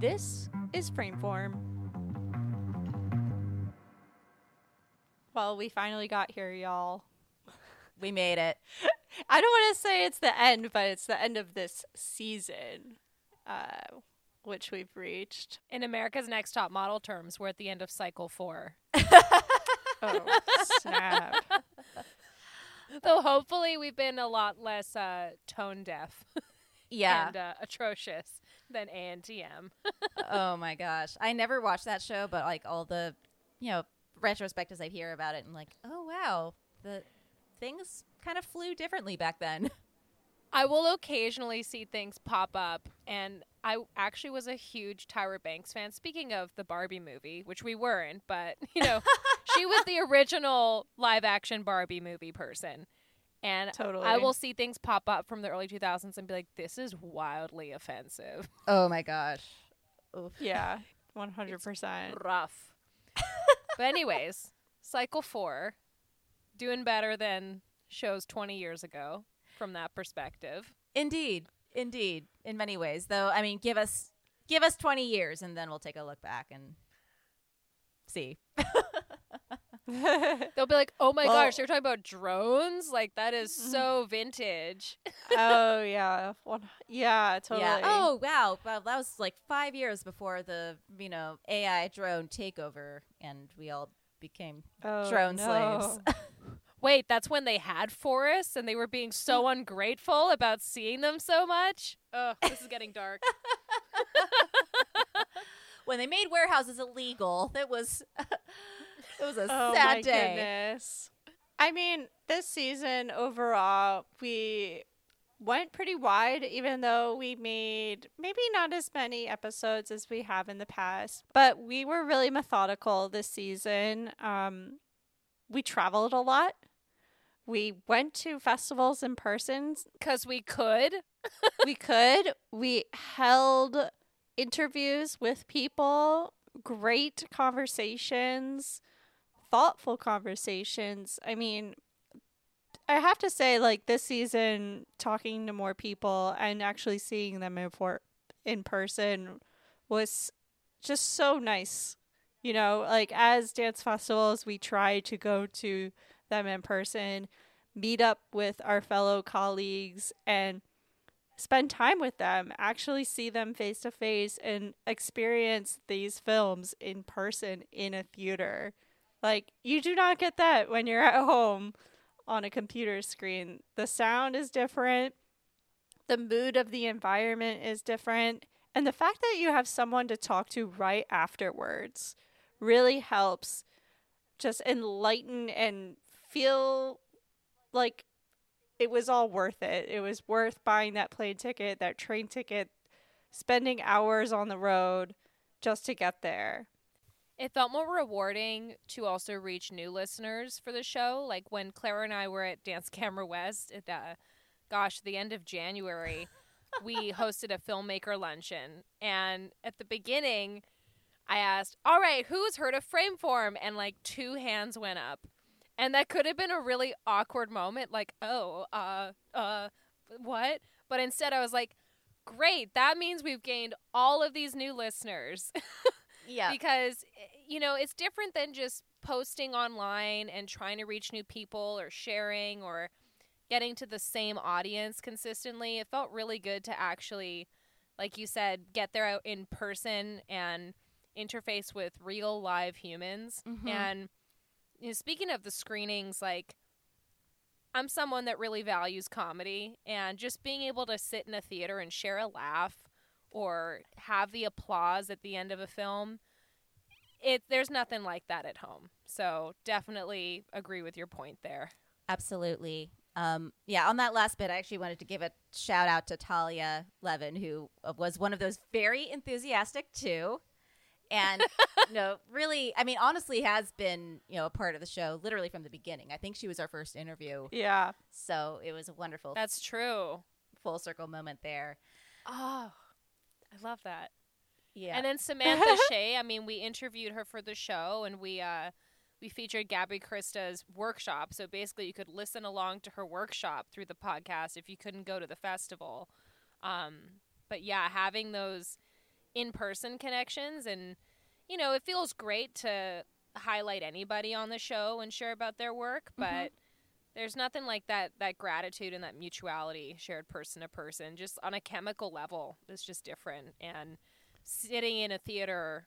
This is Frameform. Well, we finally got here, y'all. We made it. I don't want to say it's the end, but it's the end of this season, uh, which we've reached. In America's Next Top Model terms, we're at the end of cycle four. Oh, snap. Though hopefully we've been a lot less uh, tone deaf Yeah. and uh, atrocious than ANTM. oh my gosh. I never watched that show, but like all the, you know, retrospectives I hear about it and like, oh wow, the things kind of flew differently back then. I will occasionally see things pop up, and I actually was a huge Tyra Banks fan. Speaking of the Barbie movie, which we weren't, but you know, she was the original live action Barbie movie person. And Totally. I will see things pop up from the early 2000s and be like, this is wildly offensive. Oh my gosh. Oof. Yeah, 100%. Rough. but, anyways, cycle four, doing better than shows 20 years ago from that perspective. Indeed. Indeed. In many ways. Though, I mean, give us give us 20 years and then we'll take a look back and see. They'll be like, "Oh my Well- gosh, you're talking about drones? Like that is mm-hmm. so vintage." oh, yeah. One, yeah, totally. Yeah. Oh, wow. Well, that was like 5 years before the, you know, AI drone takeover and we all became Oh, drone no. slaves. Wait, that's when they had forests and they were being so mm. ungrateful about seeing them so much. Oh, this is getting dark. when they made warehouses illegal, it was it was a Oh sad my day. goodness. I mean, this season overall, we went pretty wide, even though we made maybe not as many episodes as we have in the past. But we were really methodical this season. Um, we traveled a lot. We went to festivals in person. Cuz we could. we could. We held interviews with people, great conversations, thoughtful conversations. I mean, I have to say, like this season, talking to more people and actually seeing them in for in person was just so nice. You know, like as dance festivals, we try to go to them in person, meet up with our fellow colleagues, and spend time with them, actually see them face to face, and experience these films in person in a theater. Like, you do not get that when you're at home on a computer screen. The sound is different, the mood of the environment is different, and the fact that you have someone to talk to right afterwards really helps just enlighten and feel like it was all worth it. It was worth buying that plane ticket, that train ticket, spending hours on the road just to get there. It felt more rewarding to also reach new listeners for the show. Like when Clara and I were at Dance Camera West at the, gosh, the end of January, we hosted a filmmaker luncheon. And at the beginning, I asked, All right, who's heard of Frameform? And like two hands went up. And that could have been a really awkward moment, like, oh, uh, uh, what? But instead, I was like, great, that means we've gained all of these new listeners. Yeah. because eh, you know it's different than just posting online and trying to reach new people or sharing or getting to the same audience consistently it felt really good to actually like you said get there out in person and interface with real live humans Mhm. and you know, speaking of the screenings like i'm someone that really values comedy and just being able to sit in a theater and share a laugh or have the applause at the end of a film it there's nothing like that at home so definitely agree with your point there Absolutely. Um, yeah, on that last bit, I actually wanted to give a shout out to Talia Levin, who uh, was one of those very enthusiastic too. And, you know, really, I mean, honestly, has been, you know, a part of the show literally from the beginning. I think she was our first interview. Yeah. So it was a wonderful that's true full circle moment there. oh i love that Yeah. and then samantha shay i mean we interviewed her for the show and we uh we featured Gabri Christa's workshop. So basically, you could listen along to her workshop through the podcast if you couldn't go to the festival. Um, but yeah, having those in-person connections and you know, it feels great to highlight anybody on the show and share about their work, but Mhm. There's nothing like that that gratitude and that mutuality shared person to person just on a chemical level it's just different and sitting in a theater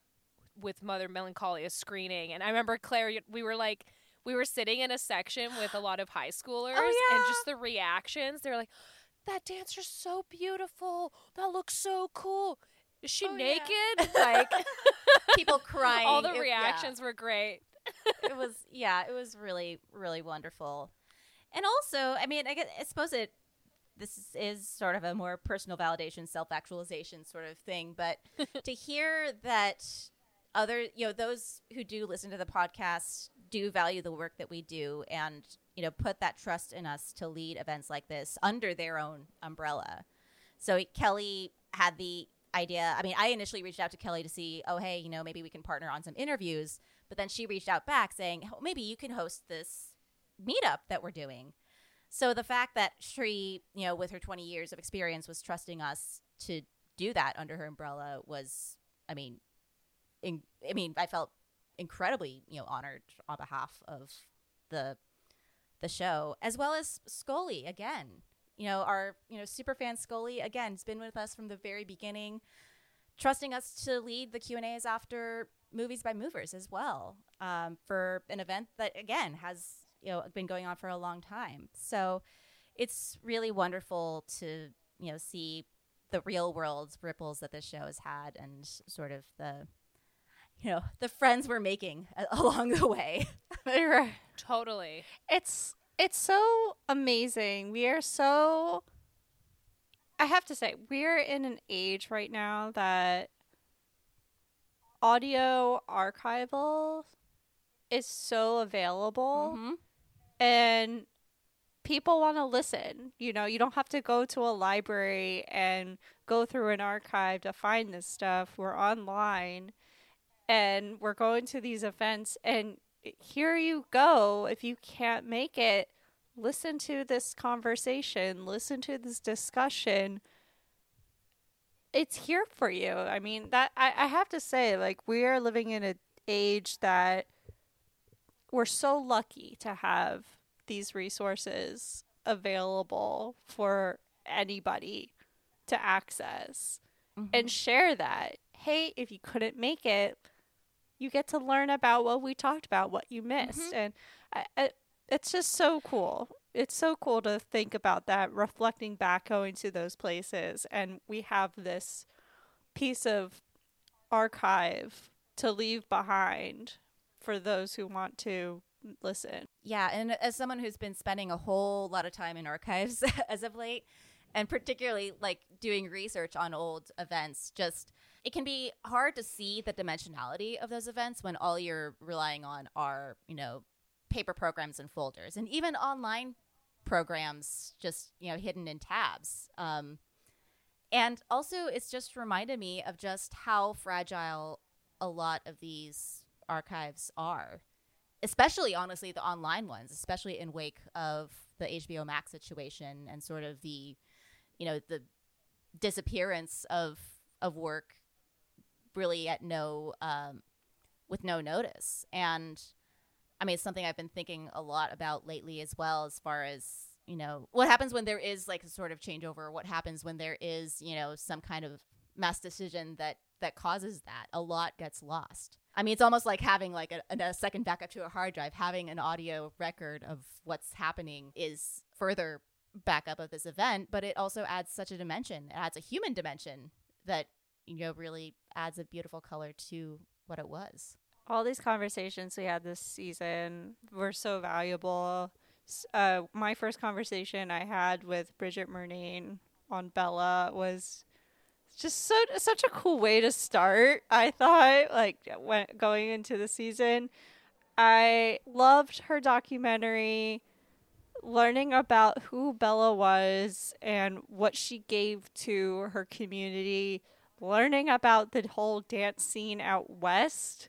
with mother melancholia screening and i remember claire we were like we were sitting in a section with a lot of high schoolers oh, and yeah. just the reactions they're like that dancer's so beautiful that looks so cool is she Oh, yeah. naked like People crying. all the It- yeah. reactions were great it was yeah, it was really really wonderful. And also, I mean, I, guess, I suppose it this is, is sort of a more personal validation, self actualization sort of thing. But to hear that other, you know, those who do listen to the podcast do value the work that we do, and you know, put that trust in us to lead events like this under their own umbrella. So Kelly had the idea. I mean, I initially reached out to Kelly to see, oh, hey, you know, maybe we can partner on some interviews. But then she reached out back saying, oh, maybe you can host this meetup that we're doing. So the fact that Shri, you know, with her 20 years of experience, was trusting us to do that under her umbrella was, I mean, in, I mean, I felt incredibly, you know, honored on behalf of the the show, as well as Scully again. You know, our you know super fan Scully again has been with us from the very beginning, trusting us to lead the Q and A's after movies by movers as well um, for an event that again has you know been going on for a long time. So it's really wonderful to you know see the real world ripples that this show has had and sort of the you know the friends we're making along the way. totally it's it's so amazing. We are so I have to say, we're in an age right now that audio archival is so available Mhm. And people want to listen. You know, you don't have to go to a library and go through an archive to find this stuff. We're online and we're going to these events and here you go. If you can't make it, listen to this conversation, listen to this discussion. It's here for you. I mean, that I, I have to say, like, we are living in an age that we're so lucky to have these resources available for anybody to access and mm-hmm. share that. Hey, if you couldn't make it, you get to learn about what we talked about, what you missed, mm-hmm. and I, I, it's just so cool. It's so cool to think about that, reflecting back, going to those places, and we have this piece of archive to leave behind for those who want to listen. Yeah, and as someone who's been spending a whole lot of time in archives as of late, and particularly like doing research on old events, just it can be hard to see the dimensionality of those events when all you're relying on are, you know, paper programs and folders, and even online programs just, you know, hidden in tabs. Um, and also, it's just reminded me of just how fragile a lot of these archives are especially honestly the online ones, especially in wake of the HBO Max situation and sort of the, you know, the disappearance of of work really at no um, with no notice. And I mean, it's something I've been thinking a lot about lately as well, as far as you know, what happens when there is like a sort of changeover. What happens when there is you know some kind of mass decision that that causes that a lot gets lost. I mean it's almost like having like a, a second backup to a hard drive. Having an audio record of what's happening is further backup of this event but it also adds such a dimension. It adds a human dimension that you know really adds a beautiful color to what it was. All these conversations we had this season were so valuable. Uh, my first conversation I had with Bridget Murnane on Bella was just so such a cool way to start. I thought like when going into the season, I loved her documentary. Learning about who Bella was and what she gave to her community, learning about the whole dance scene out west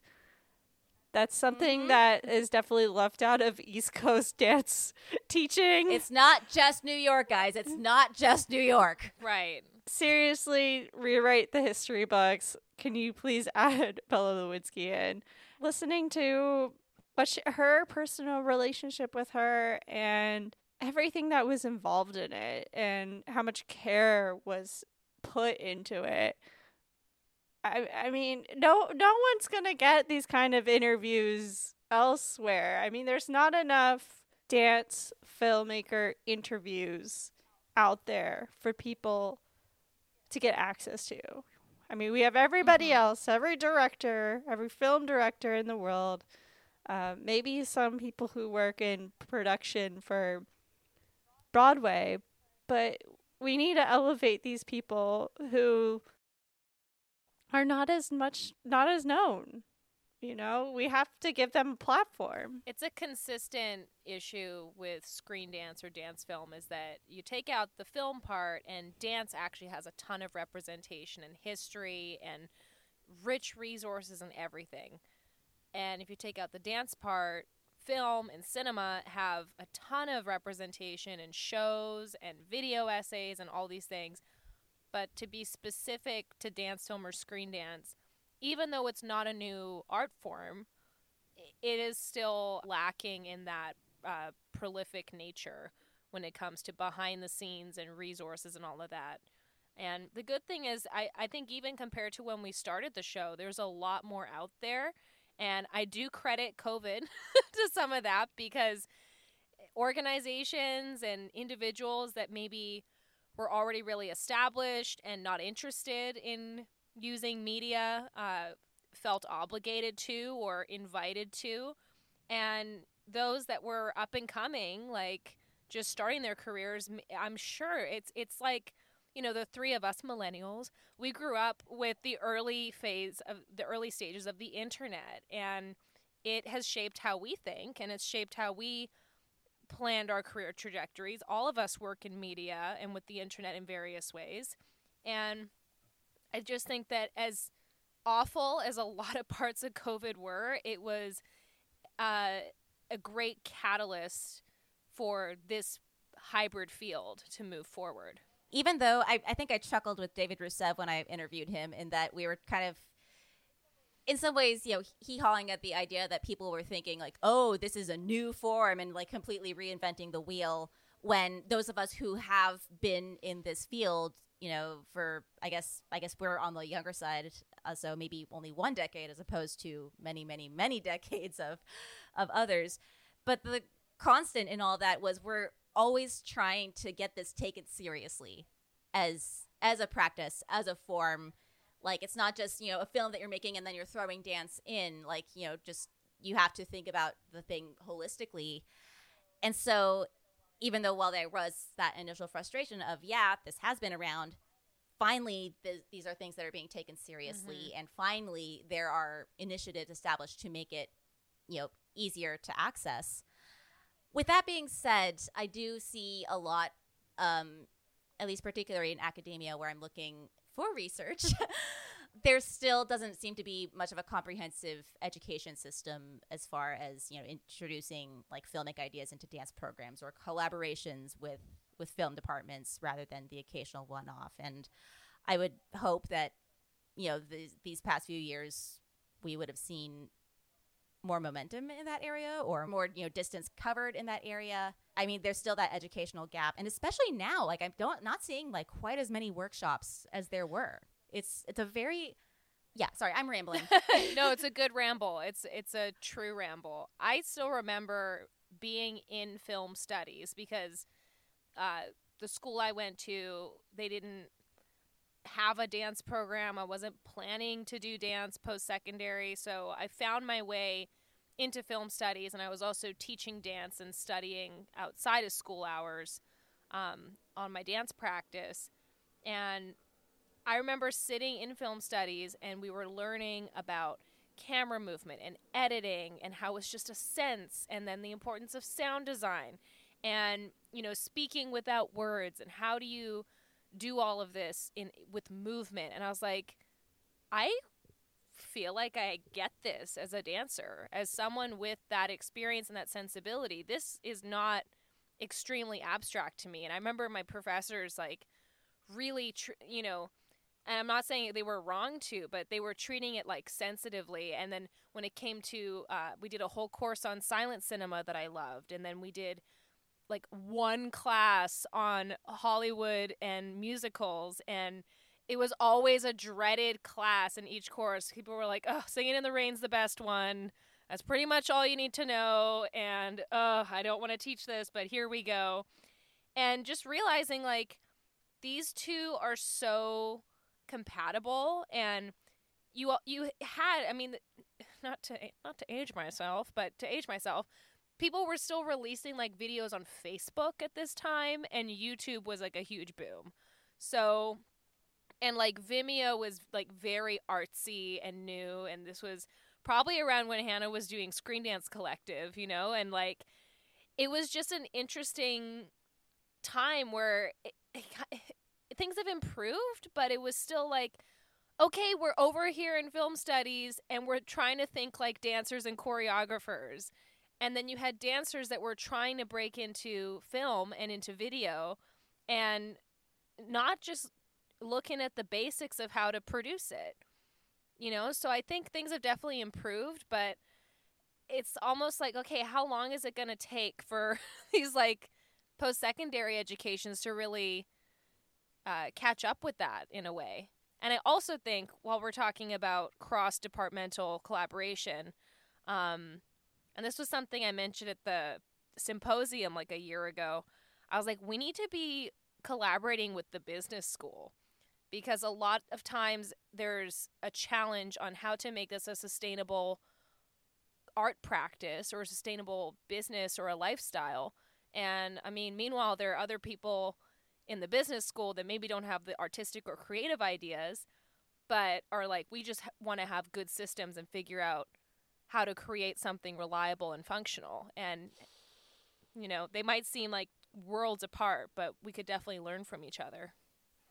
that's something mm-hmm. that is definitely left out of East Coast dance teaching. it's not just new york guys it's not just new york Right. Seriously rewrite the history books. Can you please add Bella Lewitzky in? Listening to what she, her personal relationship with her and everything that was involved in it and how much care was put into it. I I mean, no no one's going to get these kind of interviews elsewhere. I mean, there's not enough dance filmmaker interviews out there for people to get access to. I mean, we have everybody Mhm. else, every director, every film director in the world. Uh, maybe some people who work in production for Broadway, but we need to elevate these people who are not as much, not as known. You know, we have to give them a platform. It's a consistent issue with screen dance or dance film is that you take out the film part and dance actually has a ton of representation and history and rich resources and everything. And if you take out the dance part, film and cinema have a ton of representation and shows and video essays and all these things. But to be specific to dance film or screen dance, even though it's not a new art form, it is still lacking in that uh, prolific nature when it comes to behind the scenes and resources and all of that. And the good thing is, I, I think even compared to when we started the show, there's a lot more out there. And I do credit COVID to some of that because organizations and individuals that maybe were already really established and not interested in using media uh, felt obligated to or invited to. And those that were up and coming, like just starting their careers, I'm sure it's it's like you know the three of us millennials we grew up with the early phase of the early stages of the internet. And it has shaped how we think and it's shaped how we planned our career trajectories. All of us work in media and with the internet in various ways. And i just think that as awful as a lot of parts of covid were it was uh, a great catalyst for this hybrid field to move forward. Even though I, I think I chuckled with David Roussève when I interviewed him in that we were kind of in some ways, you know, he hawing at the idea that people were thinking like, oh, this is a new form and like completely reinventing the wheel when those of us who have been in this field, you know, for I guess I guess we're on the younger side, uh, so maybe only one decade as opposed to many, many, many decades of of others. But the constant in all that was we're always trying to get this taken seriously as as a practice, as a form. Like it's not just, you know, a film that you're making and then you're throwing dance in. Like, you know, just you have to think about the thing holistically. And so even though while there was that initial frustration of, yeah, this has been around, finally th- these are things that are being taken seriously and finally there are initiatives established to make it, you know, easier to access. With that being said, I do see a lot, um, at least particularly in academia, where I'm looking for research. there still doesn't seem to be much of a comprehensive education system as far as you know introducing like filmic ideas into dance programs or collaborations with with film departments rather than the occasional one-off. And I would hope that you know these, past few years we would have seen more momentum in that area or more you know distance covered in that area. I mean there's still that educational gap. And especially now like i'm don't not seeing like quite as many workshops as there were it's it's a very yeah sorry i'm rambling no, it's a good ramble. It's it's a true ramble. I still remember being in film studies because uh, the school I went to, they didn't have a dance program. I wasn't planning to do dance post secondary, so I found my way into film studies, and I was also teaching dance and studying outside of school hours um, on my dance practice. And I remember sitting in film studies, and we were learning about camera movement and editing and how it's just a sense and then the importance of sound design and you know speaking without words and how do you do all of this in with movement? And I was like I feel like I get this as a dancer. As someone with that experience and that sensibility this is not extremely abstract to me. And I remember my professors like really, tr- you know, and I'm not saying they were wrong to, but they were treating it like sensitively. And then when it came to, uh, we did a whole course on silent cinema that I loved, and then we did like one class on Hollywood and musicals, and it was always a dreaded class in each course. People were like, "Oh, Singing in the Rain's the best one." That's pretty much all you need to know. And, uh, I don't want to teach this, but here we go. And just realizing like these two are so compatible and you you had I mean not to not to age myself, but to age myself, people were still releasing like videos on Facebook at this time and YouTube was like a huge boom. So and like Vimeo was like very artsy and new and this was probably around when Hannah was doing Screen Dance Collective, you know, and like it was just an interesting time where things have improved, but it was still like, okay, we're over here in film studies and we're trying to think like dancers and choreographers. And then you had dancers that were trying to break into film and into video and not just looking at the basics of how to produce it. You know, so I think things have definitely improved, but it's almost like, okay, how long is it going to take for these like post secondary educations to really uh, catch up with that in a way. And I also think while we're talking about cross departmental collaboration, um, and this was something I mentioned at the symposium like a year ago, I was like, we need to be collaborating with the business school because a lot of times there's a challenge on how to make this a sustainable art practice or a sustainable business or a lifestyle. And I mean, meanwhile, there are other people in the business school that maybe don't have the artistic or creative ideas, but are like, we just want to have good systems and figure out how to create something reliable and functional. And, you know, they might seem like worlds apart, but we could definitely learn from each other.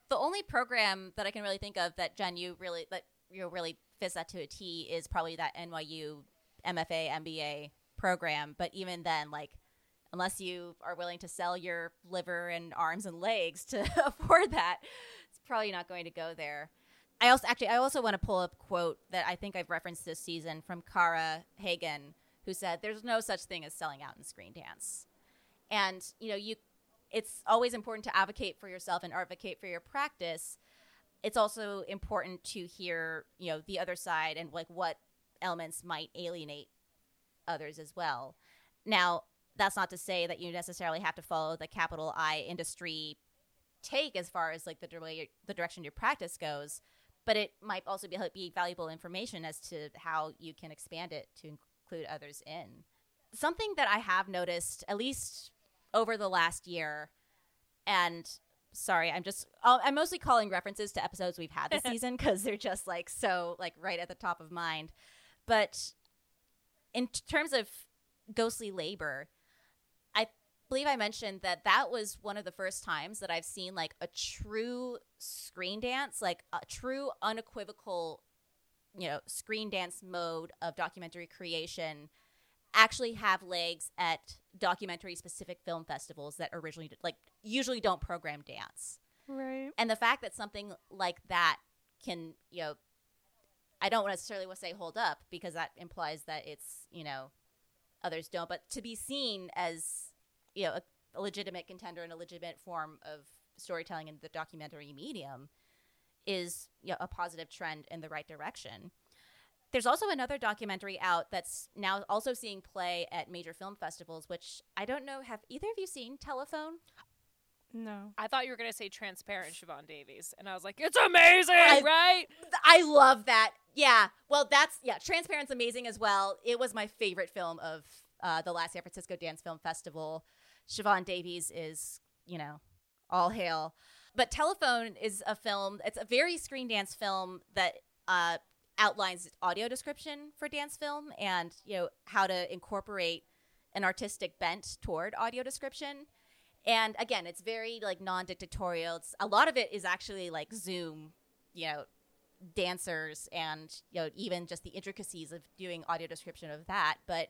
The only program that I can really think of that Jen, you really that you really fits that to a T is probably that NYU MFA MBA program. But even then, like unless you are willing to sell your liver and arms and legs to afford that, it's probably not going to go there. I also actually I also want to pull up a quote that I think I've referenced this season from Kara Hagen, who said, "There's no such thing as selling out in screen dance," and you know you. It's always important to advocate for yourself and advocate for your practice. It's also important to hear, you know, the other side and like what elements might alienate others as well. Now, that's not to say that you necessarily have to follow the capital I industry take as far as like the way the direction your practice goes, but it might also be, be valuable information as to how you can expand it to include others in. Something that I have noticed, at least over the last year, and sorry, I'm just I'm mostly calling references to episodes we've had this season because they're just like so like right at the top of mind. But in terms of ghostly labor, believe I mentioned that that was one of the first times that I've seen like a true screen dance, like a true unequivocal, you know, screen dance mode of documentary creation actually have legs at documentary specific film festivals that originally like usually don't program dance. Right. And the fact that something like that can, you know, I don't necessarily want to say hold up because that implies that it's, you know, others don't, but to be seen as you know a, a legitimate contender and a legitimate form of storytelling in the documentary medium is you know, a positive trend in the right direction. There's also another documentary out that's now also seeing play at major film festivals, which I don't know. Have either of you seen Telephone? No. I thought you were going to say Transparent, Siobhan Davies. And I was like, it's amazing, I, right? I love that. Yeah. Well, that's, yeah, Transparent's amazing as well. It was my favorite film of uh, the last San Francisco Dance Film Festival. Siobhan Davies is, you know, all hail. But Telephone is a film, it's a very screen dance film that uh, outlines audio description for dance film and, you know, how to incorporate an artistic bent toward audio description. And again, it's very like non-dictatorial. It's a lot of it is actually like Zoom, you know, dancers and you know even just the intricacies of doing audio description of that. But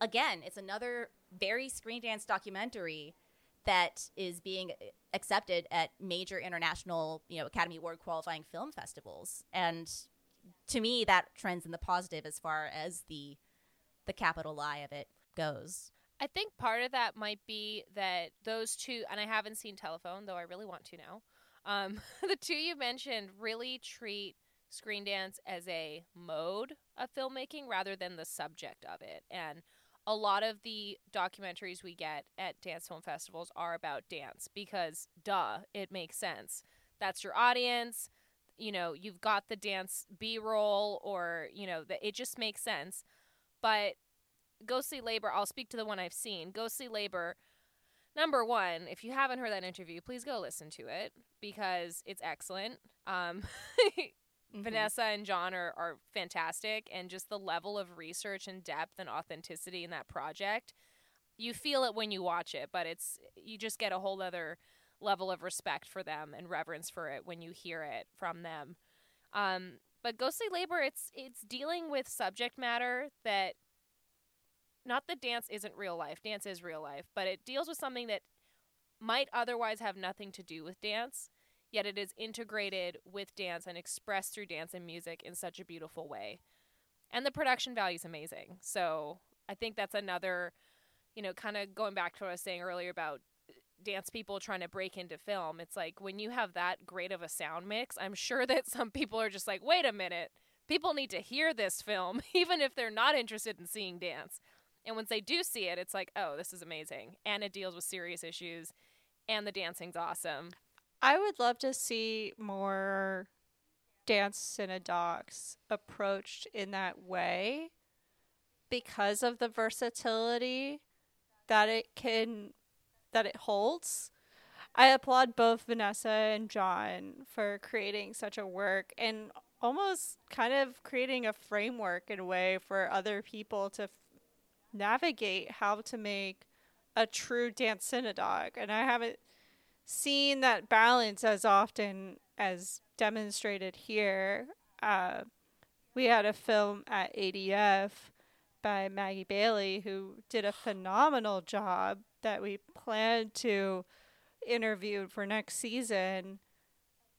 again, it's another very screen dance documentary that is being accepted at major international, you know, Academy Award qualifying film festivals. And to me, that trends in the positive as far as the the capital I of it goes. I think part of that might be that those two, and I haven't seen Telephone, though I really want to now. Um, the two you mentioned really treat screen dance as a mode of filmmaking rather than the subject of it. And a lot of the documentaries we get at dance film festivals are about dance because, duh, it makes sense. That's your audience. You know, you've got the dance B roll, or, you know, it just makes sense. But Ghostly Labor, I'll speak to the one I've seen. Ghostly Labor, number one, if you haven't heard that interview, please go listen to it because it's excellent. Um, Mm-hmm. Vanessa and John are, are fantastic, and just the level of research and depth and authenticity in that project, you feel it when you watch it, but it's you just get a whole other level of respect for them and reverence for it when you hear it from them. Um, but Ghostly Labor, it's it's dealing with subject matter that not that dance isn't real life, dance is real life, but it deals with something that might otherwise have nothing to do with dance, yet it is integrated with dance and expressed through dance and music in such a beautiful way. And the production value is amazing. So I think that's another, you know, kind of going back to what I was saying earlier about uh, dance people trying to break into film. It's like when you have that great of a sound mix, I'm sure that some people are just like, wait a minute, people need to hear this film, even if they're not interested in seeing dance. And once they do see it, it's like, oh, this is amazing. And it deals with serious issues, and the dancing's awesome. I would love to see more dance synodocs approached in that way because of the versatility that it can that it holds. I applaud both Vanessa and John for creating such a work and almost kind of creating a framework in a way for other people to f- navigate how to make a true dance synodog. And I haven't seen that balance as often as demonstrated here. Uh, we had a film at ADF by Maggie Bailey who did a phenomenal job that we plan to interview for next season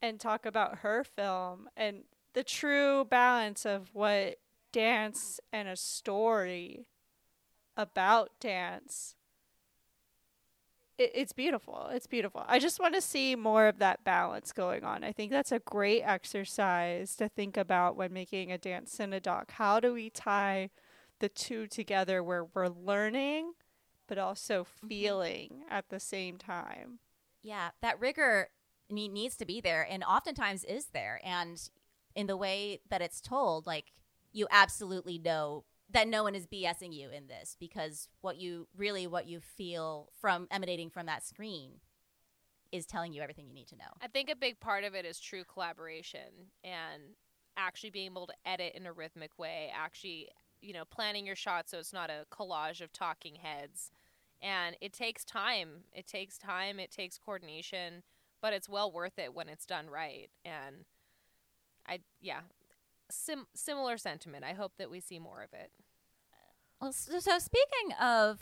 and talk about her film and the true balance of what dance and a story about dance it, it's beautiful it's beautiful. I just want to see more of that balance going on. I think that's a great exercise to think about when making a dance synodoc how do we tie the two together where we're learning but also mm-hmm. feeling at the same time? Yeah, that rigor ne- needs to be there, and oftentimes is there. And in the way that it's told, like you absolutely know that no one is BSing you in this because what you really what you feel from emanating from that screen is telling you everything you need to know. I think a big part of it is true collaboration and actually being able to edit in a rhythmic way, actually, you know, planning your shot so it's not a collage of talking heads. And it takes time. It takes time, it takes coordination, but it's well worth it when it's done right. And I yeah, sim- similar sentiment. I hope that we see more of it. Well, so, so speaking of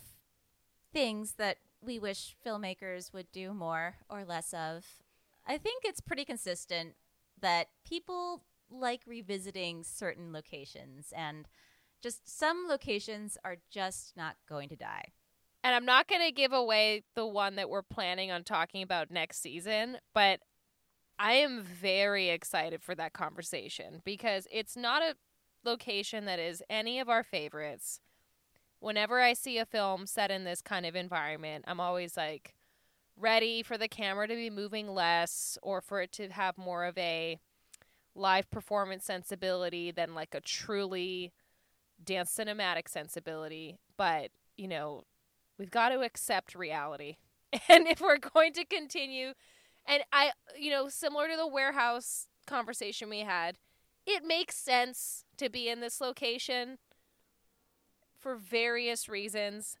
things that we wish filmmakers would do more or less of, I think it's pretty consistent that people like revisiting certain locations and just some locations are just not going to die. And I'm not going to give away the one that we're planning on talking about next season, but I am very excited for that conversation because it's not a location that is any of our favorites. Whenever I see a film set in this kind of environment, I'm always like ready for the camera to be moving less or for it to have more of a live performance sensibility than like a truly dance cinematic sensibility. But, you know, we've got to accept reality. And if we're going to continue, and I, you know, similar to the warehouse conversation we had, it makes sense to be in this location for various reasons.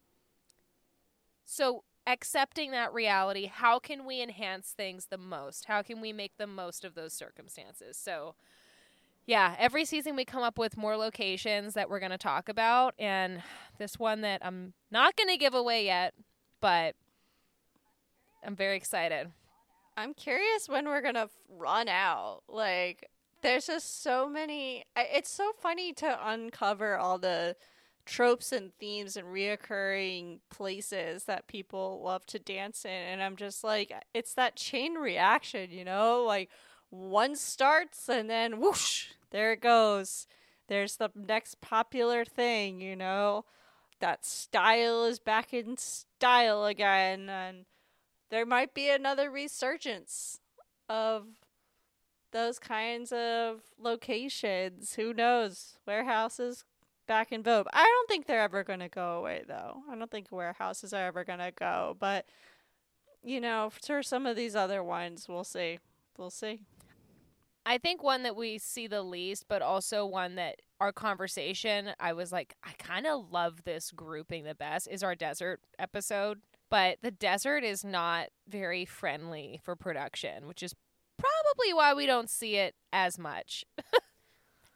So, accepting that reality, how can we enhance things the most? How can we make the most of those circumstances? So, yeah, every season we come up with more locations that we're going to talk about. And this one that I'm not going to give away yet, but I'm very excited. I'm curious when we're gonna run out. Like, there's just so many. It's so funny to uncover all the tropes and themes and reoccurring places that people love to dance in, and I'm just like, it's that chain reaction, you know? Like, one starts and then whoosh, there it goes. There's the next popular thing, you know? That style is back in style again, and there might be another resurgence of those kinds of locations. Who knows? Warehouses back in vogue. I don't think they're ever going to go away, though. I don't think warehouses are ever going to go. But, you know, for some of these other ones, we'll see. We'll see. I think one that we see the least, but also one that our conversation, I was like, I kind of love this grouping the best, is our desert episode. But the desert is not very friendly for production, which is probably why we don't see it as much.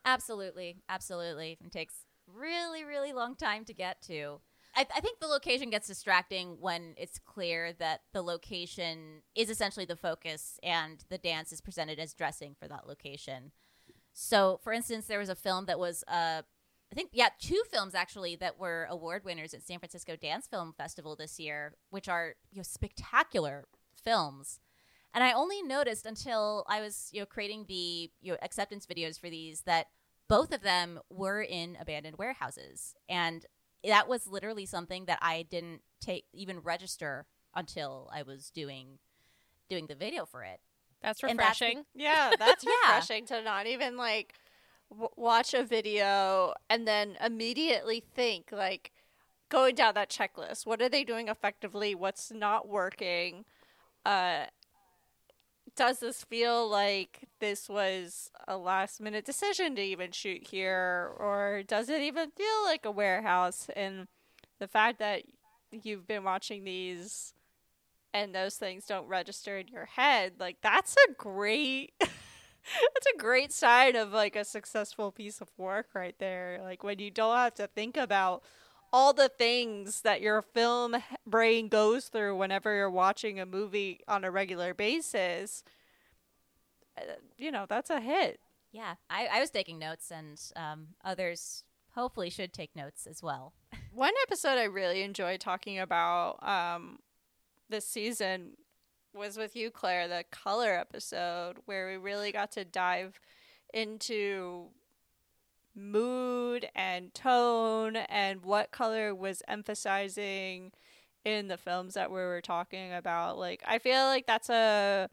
Absolutely, absolutely. It takes really, really long time to get to. I, I, think the location gets distracting when it's clear that the location is essentially the focus and the dance is presented as dressing for that location. So, for instance, there was a film that was, uh, I think, yeah, two films actually that were award winners at San Francisco Dance Film Festival this year, which are you know spectacular films. And I only noticed until I was you know creating the you know acceptance videos for these that both of them were in abandoned warehouses, and that was literally something that I didn't take even register until I was doing doing the video for it. That's refreshing. That's, yeah, that's yeah. refreshing to not even like watch a video and then immediately think like going down that checklist. What are they doing effectively? What's not working? Uh, does this feel like this was a last minute decision to even shoot here or does it even feel like a warehouse and the fact that you've been watching these and those things don't register in your head like that's a great that's a great sign of like a successful piece of work right there like when you don't have to think about all the things that your film brain goes through whenever you're watching a movie on a regular basis, uh, you know, that's a hit. Yeah, I, I was taking notes, and um, others hopefully should take notes as well. One episode I really enjoyed talking about um, this season was with you, Claire, the color episode, where we really got to dive into mood and tone and what color was emphasizing in the films that we were talking about. Like I feel like that's a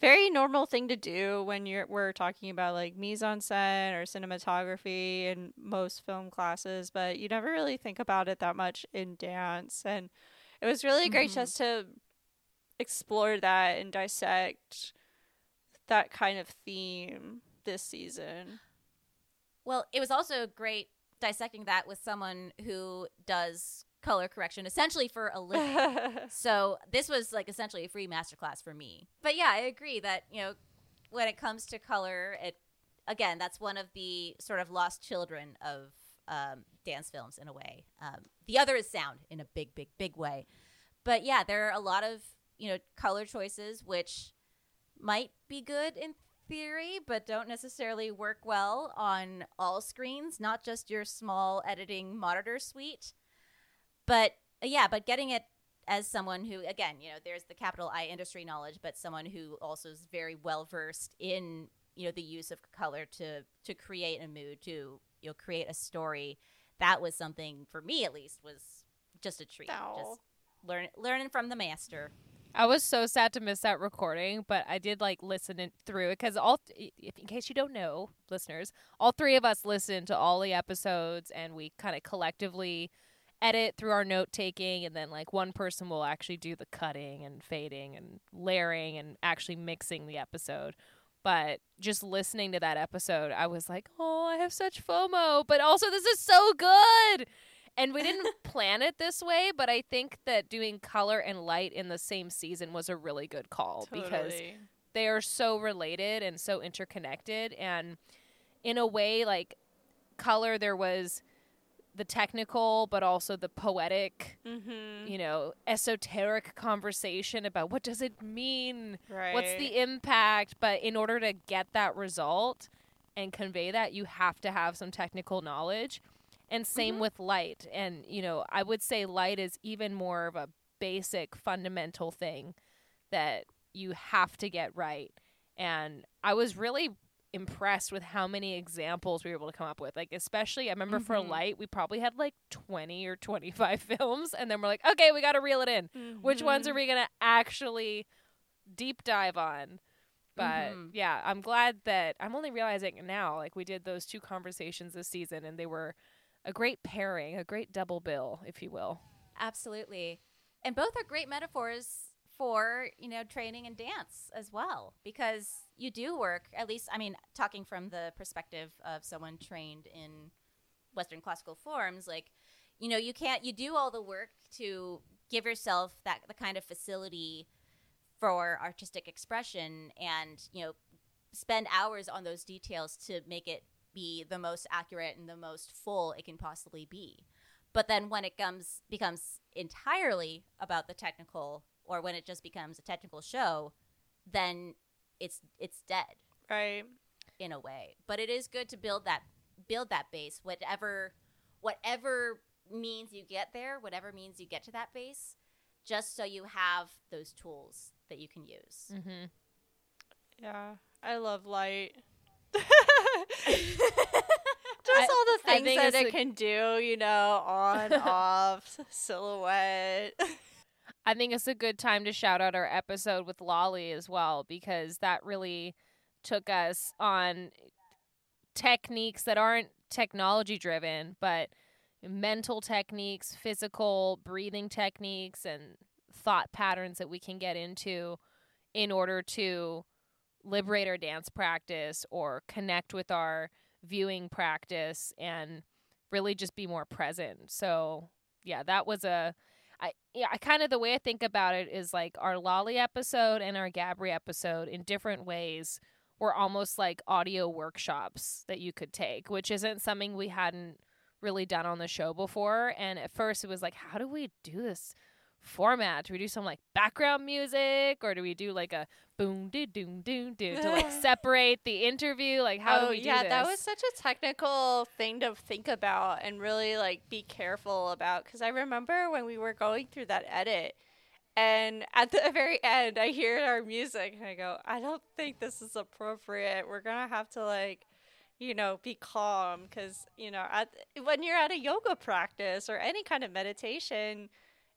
very normal thing to do when you're we're talking about like mise en scène or cinematography in most film classes, but you never really think about it that much in dance. And it was really mm-hmm. great just to explore that and dissect that kind of theme this season. Well, it was also great dissecting that with someone who does color correction essentially for a living. so this was like essentially a free masterclass for me. But yeah, I agree that, you know, when it comes to color, it again, that's one of the sort of lost children of um, dance films in a way. Um, the other is sound in a big, big, big way. But yeah, there are a lot of, you know, color choices which might be good in theory, but don't necessarily work well on all screens, not just your small editing monitor suite. But uh, yeah, but getting it as someone who, again, you know, there's the capital I industry knowledge, but someone who also is very well versed in, you know, the use of color to to create a mood, to you know, create a story. That was something for me, at least, was just a treat. Just learn learning from the master. I was so sad to miss that recording, but I did like listen it through it because all, in case you don't know, listeners, all three of us listen to all the episodes and we kind of collectively edit through our note taking, and then like one person will actually do the cutting and fading and layering and actually mixing the episode. But just listening to that episode, I was like, oh, I have such FOMO, but also this is so good and we didn't plan it this way, but I think that doing color and light in the same season was a really good call totally. because they are so related and so interconnected. And in a way, like color, there was the technical but also the poetic Mm-hmm. you know esoteric conversation about what does it mean Right. what's the impact but in order to get that result and convey that you have to have some technical knowledge and same with light. And you know i would say light is even more of a basic fundamental thing that you have to get right. And i was really impressed with how many examples we were able to come up with. Like especially i remember for Mhm. light we probably had like 20 or 25 films. And then we're like okay we got to reel it in. Which ones Mm-hmm. are we going to actually deep dive on? But Mhm. yeah i'm glad that i'm only realizing now like we did those two conversations this season and they were a great pairing a great double bill if you will Absolutely. And both are great metaphors for, you know, training and dance as well because you do work, at least I mean, talking from the perspective of someone trained in western classical forms, like, you know, you can't you do all the work to give yourself that the kind of facility for artistic expression and, you know, spend hours on those details to make it be the most accurate and the most full it can possibly be. But then when it comes becomes entirely about the technical, or when it just becomes a technical show, then it's it's dead Right. in a way. But it is good to build that build that base, whatever whatever means you get there, whatever means you get to that base, just so you have those tools that you can use. mm-hmm. Yeah. I love light. Just all the things that it can do, you know, on, off, silhouette. I think it's a good time to shout out our episode with Lolly as well because that really took us on techniques that aren't technology driven, but mental techniques, physical breathing techniques, and thought patterns that we can get into in order to liberate our dance practice or connect with our viewing practice and really just be more present. So, yeah, that was a I yeah, I kind of the way I think about it is like our Lolly episode and our Gabri episode in different ways were almost like audio workshops that you could take, which isn't something we hadn't really done on the show before. And at first it was like, how do we do this format? Do we do some like background music or do we do like a boom doo doom doom doo to like separate the interview? Like how oh, do we do yeah, that was such a technical thing to think about and really like be careful about. Because I remember when we were going through that edit, and at the very end, I hear our music and I go, I don't think this is appropriate. We're gonna have to like, you know, be calm because you know, at when you're at a yoga practice or any kind of meditation.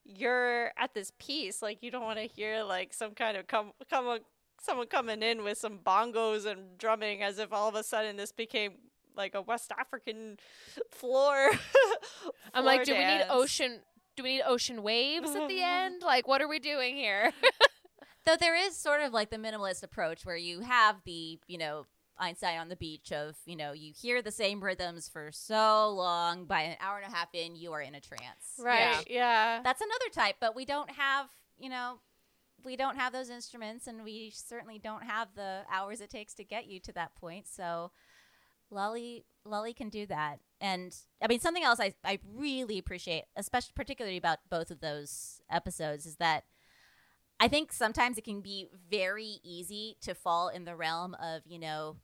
You're at this piece, like you don't want to hear like some kind of come come someone coming in with some bongos and drumming as if all of a sudden this became like a West African floor. I'm like, floor do we need ocean do we need ocean waves at the end? Like what are we doing here? Though there is sort of like the minimalist approach where you have the, you know, Einstein on the beach of, you know, you hear the same rhythms for so long, by an hour and a half in, you are in a trance. Right. Yeah. That's another type, but we don't have, you know, we don't have those instruments and we certainly don't have the hours it takes to get you to that point. So Lolly Lolly can do that. And I mean something else I, I really appreciate, especially particularly about both of those episodes, is that I think sometimes it can be very easy to fall in the realm of, you know,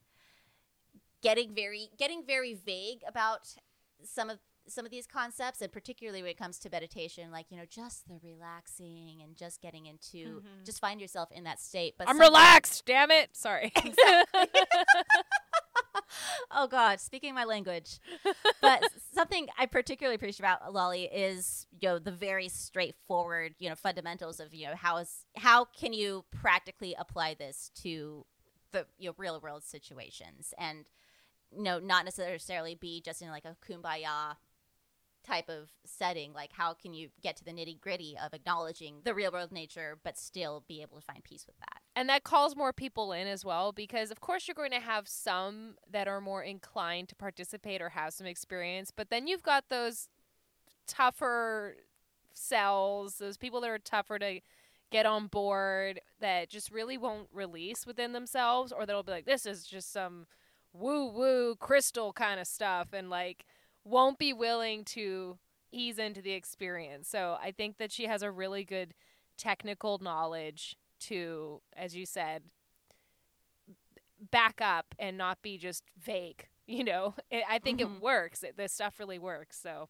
getting very getting very vague about some of some of these concepts and particularly when it comes to meditation like you know just the relaxing and just getting into Mhm. just find yourself in that state but I'm relaxed, damn it. Sorry. oh god speaking my language but something i particularly appreciate about lolly is you know the very straightforward you know fundamentals of you know how is how can you practically apply this to the you know, real world situations and you know not necessarily be just in like a kumbaya type of setting. Like how can you get to the nitty gritty of acknowledging the real world nature but still be able to find peace with that? And that calls more people in as well because of course you're going to have some that are more inclined to participate or have some experience but then you've got those tougher cells those people that are tougher to get on board that just really won't release within themselves or that'll be like this is just some woo woo crystal kind of stuff and like won't be willing to ease into the experience. So I think that she has a really good technical knowledge to, as you said, back up and not be just vague. You know, it, I think Mhm. it works. It, this stuff really works. So,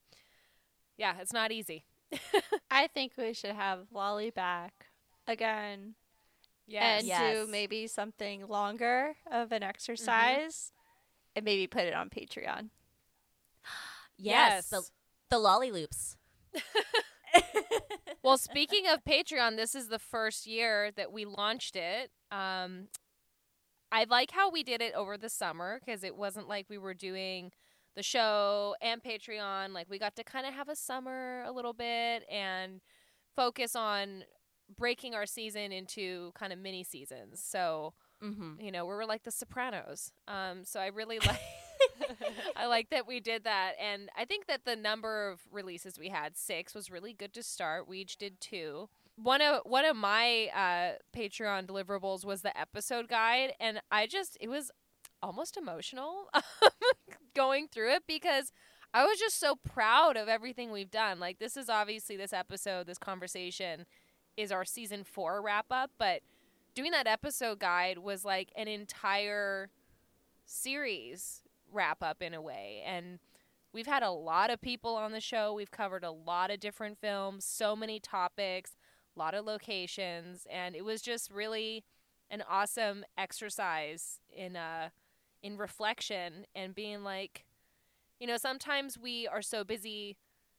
yeah, it's not easy. I think we should have Lolly back again Yes. and Yes. do maybe something longer of an exercise and maybe put it on Patreon. Yes, Yes. the the lolly loops. well, speaking of Patreon, this is the first year that we launched it. Um, I like how we did it over the summer because it wasn't like we were doing the show and Patreon. Like we got to kind of have a summer a little bit and focus on breaking our season into kind of mini seasons. So mm-hmm. you know, we were like the Sopranos. Um, so I really like. I like that we did that, and I think that the number of releases we had six was really good to start. We each did two. One of one of my uh, Patreon deliverables was the episode guide, and I just it was almost emotional going through it because I was just so proud of everything we've done. Like this is obviously this episode, this conversation is our season four wrap up, but doing that episode guide was like an entire series wrap up in a way and we've had a lot of people on the show. We've covered a lot of different films so many topics a lot of locations and it was just really an awesome exercise in uh in reflection and being like you know sometimes we are so busy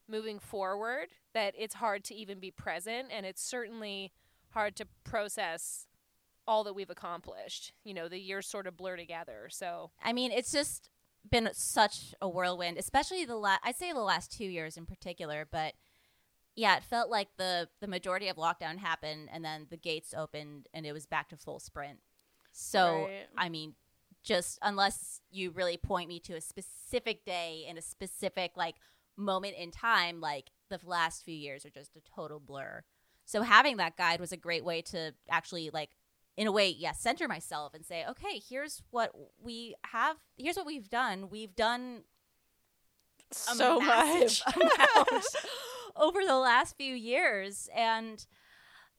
moving forward that it's hard to even be present and it's certainly hard to process all that we've accomplished. You know, the years sort of blur together. So, I mean, it's just been such a whirlwind, especially the last. I'd say the last two years in particular, but yeah, it felt like the the majority of lockdown happened, and then the gates opened, and it was back to full sprint. So, Right. I mean, just unless you really point me to a specific day and a specific like moment in time, like the last few years are just a total blur. So having that guide was a great way to actually like in a way, yeah, center myself and say, okay, here's what we have. Here's what we've done. We've done So much. over the last few years, and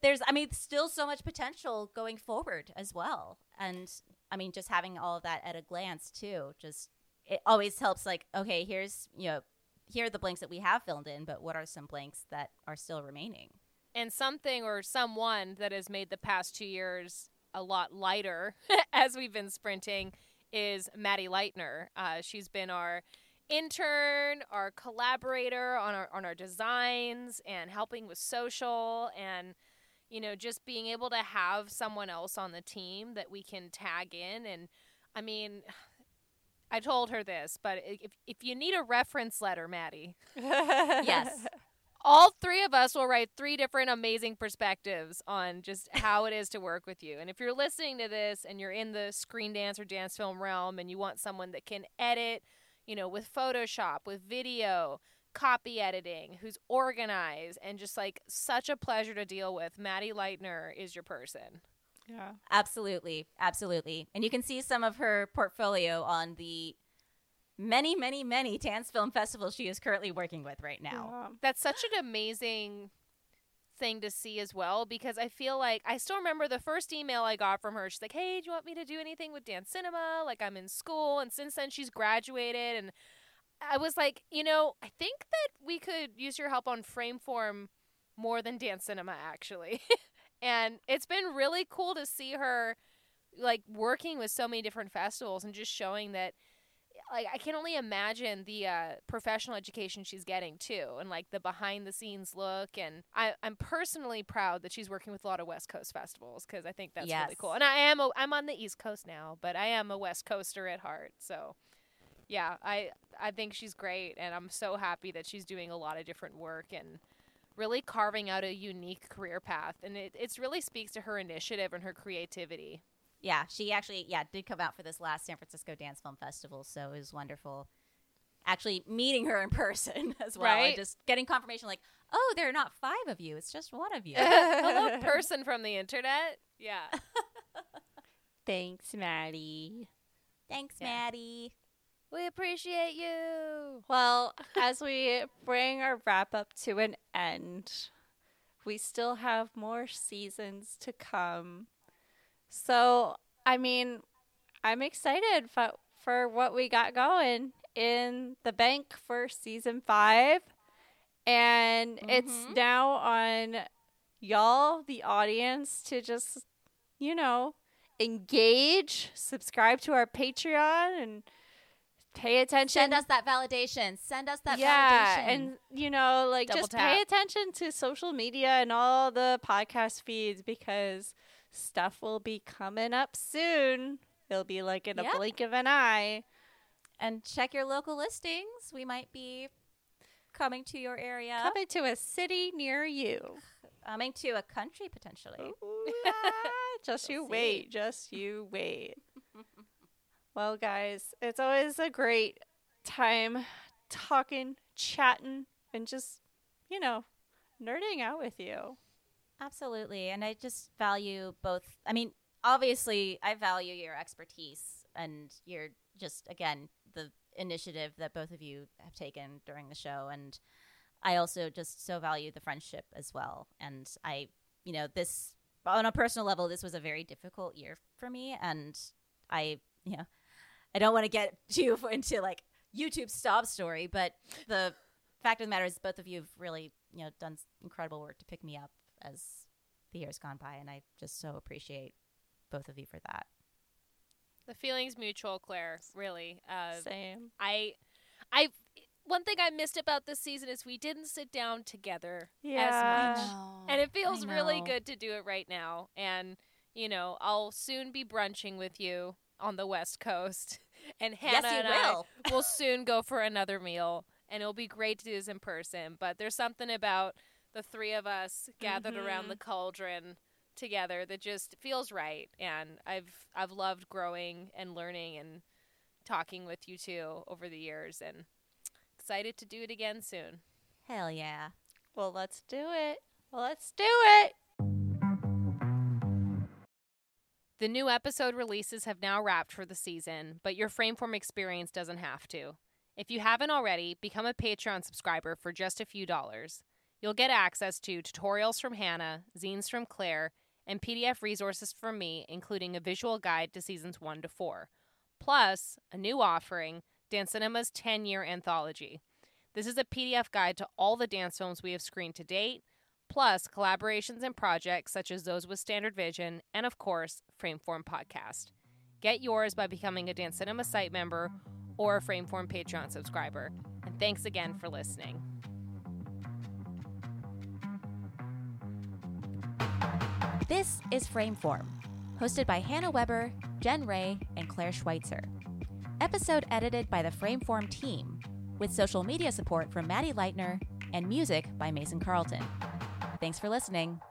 there's, I mean, still so much potential going forward as well. And I mean, just having all of that at a glance too, just it always helps. Like, okay, here's you know, here are the blanks that we have filled in, but what are some blanks that are still remaining? And something or someone that has made the past two years a lot lighter as we've been sprinting is Maddy Leitner. Uh, she's been our intern, our collaborator on our on our designs, and helping with social, and you know just being able to have someone else on the team that we can tag in. And I mean, I told her this, but if if you need a reference letter, Maddy, Yes. All three of us will write three different amazing perspectives on just how it is to work with you. And if you're listening to this and you're in the screen dance or dance film realm and you want someone that can edit, you know, with Photoshop, with video, copy editing, who's organized and just like such a pleasure to deal with, Maddy Leitner is your person. Yeah. Absolutely, absolutely. And you can see some of her portfolio on the many, many, many Dance Film Festivals she is currently working with right now. Yeah. That's such an amazing thing to see as well because I feel like I still remember the first email I got from her. She's like, "Hey, do you want me to do anything with Dancinema? Like I'm in school." And since then she's graduated and I was like, "You know, I think that we could use your help on Frameform more than Dancinema actually." and it's been really cool to see her like working with so many different festivals and just showing that like I can only imagine the uh, professional education she's getting too, and like the behind the scenes look. And I, I'm personally proud that she's working with a lot of West Coast festivals because I think that's really cool. And I am a, I'm on the East Coast now, but I am a West Coaster at heart. So yeah, I I think she's great, and I'm so happy that she's doing a lot of different work and really carving out a unique career path. And it it's really speaks to her initiative and her creativity. Yeah, she actually, yeah, did come out for this last San Francisco Dance Film Festival, so it was wonderful. Actually, meeting her in person as well, Right. and just getting confirmation, like, oh, there are not five of you; it's just one of you. Hello, person from the internet. Yeah. Thanks, Maddy. Thanks, Yeah. Maddy. We appreciate you. Well, as we bring our wrap up to an end, we still have more seasons to come. So, I mean, I'm excited for, for what we got going in the bank for season five. And it's Mhm. now on y'all, the audience, to just, you know, engage, subscribe to our Patreon, and pay attention. Send us that validation. Send us that yeah, validation. and you know, like Double just tap. pay attention to social media and all the podcast feeds because stuff will be coming up soon. It'll be like in a blink of an eye. and check your local listings. We might be coming to your area, Coming to a city near you. coming to a country potentially. Ah, just you see. wait. Just you wait. well, guys, it's always a great time talking, chatting, and just, you know, nerding out with you. Absolutely. And I just value both. I mean, obviously, I value your expertise and your just, again, the initiative that both of you have taken during the show. And I also just so value the friendship as well. And I, you know, this, on a personal level, this was a very difficult year for me. And I, you know, I don't want to get too into like YouTube stop story, but the fact of the matter is both of you have really, you know, done incredible work to pick me up as the years gone by, and I just so appreciate both of you for that. The feeling's mutual, Clare. Really. Uh, Same. I, I, one thing I missed about this season is we didn't sit down together Yeah. as much, and it feels really good to do it right now. And you know, I'll soon be brunching with you on the West Coast, and Hannah yes, and I will. we'll soon go for another meal and it'll be great to do this in person but there's something about the three of us gathered around Mhm. the cauldron together that just feels right and i've i've loved growing and learning and talking with you two over the years and excited to do it again soon Hell yeah. Well, let's do it. Well, Let's do it. The new episode releases have now wrapped for the season, but your Frameform experience doesn't have to. If you haven't already, become a Patreon subscriber for just a few dollars. You'll get access to tutorials from Hannah, zines from Clare, and PDF resources from me, including a visual guide to seasons 1 to 4. Plus, a new offering, Dancinema's 10 year anthology. This is a PDF guide to all the dance films we have screened to date, plus collaborations and projects such as those with Standard Vision, and of course, Frameform Podcast. Get yours by becoming a Dance Cinema site member or a Frameform Patreon subscriber. And thanks again for listening. This is Frameform, hosted by Hannah Weber, Jen Ray, and Clare Schweitzer. Episode edited by the Frameform team, with social media support from Maddy Leitner and music by Mason Carlton. Thanks for listening.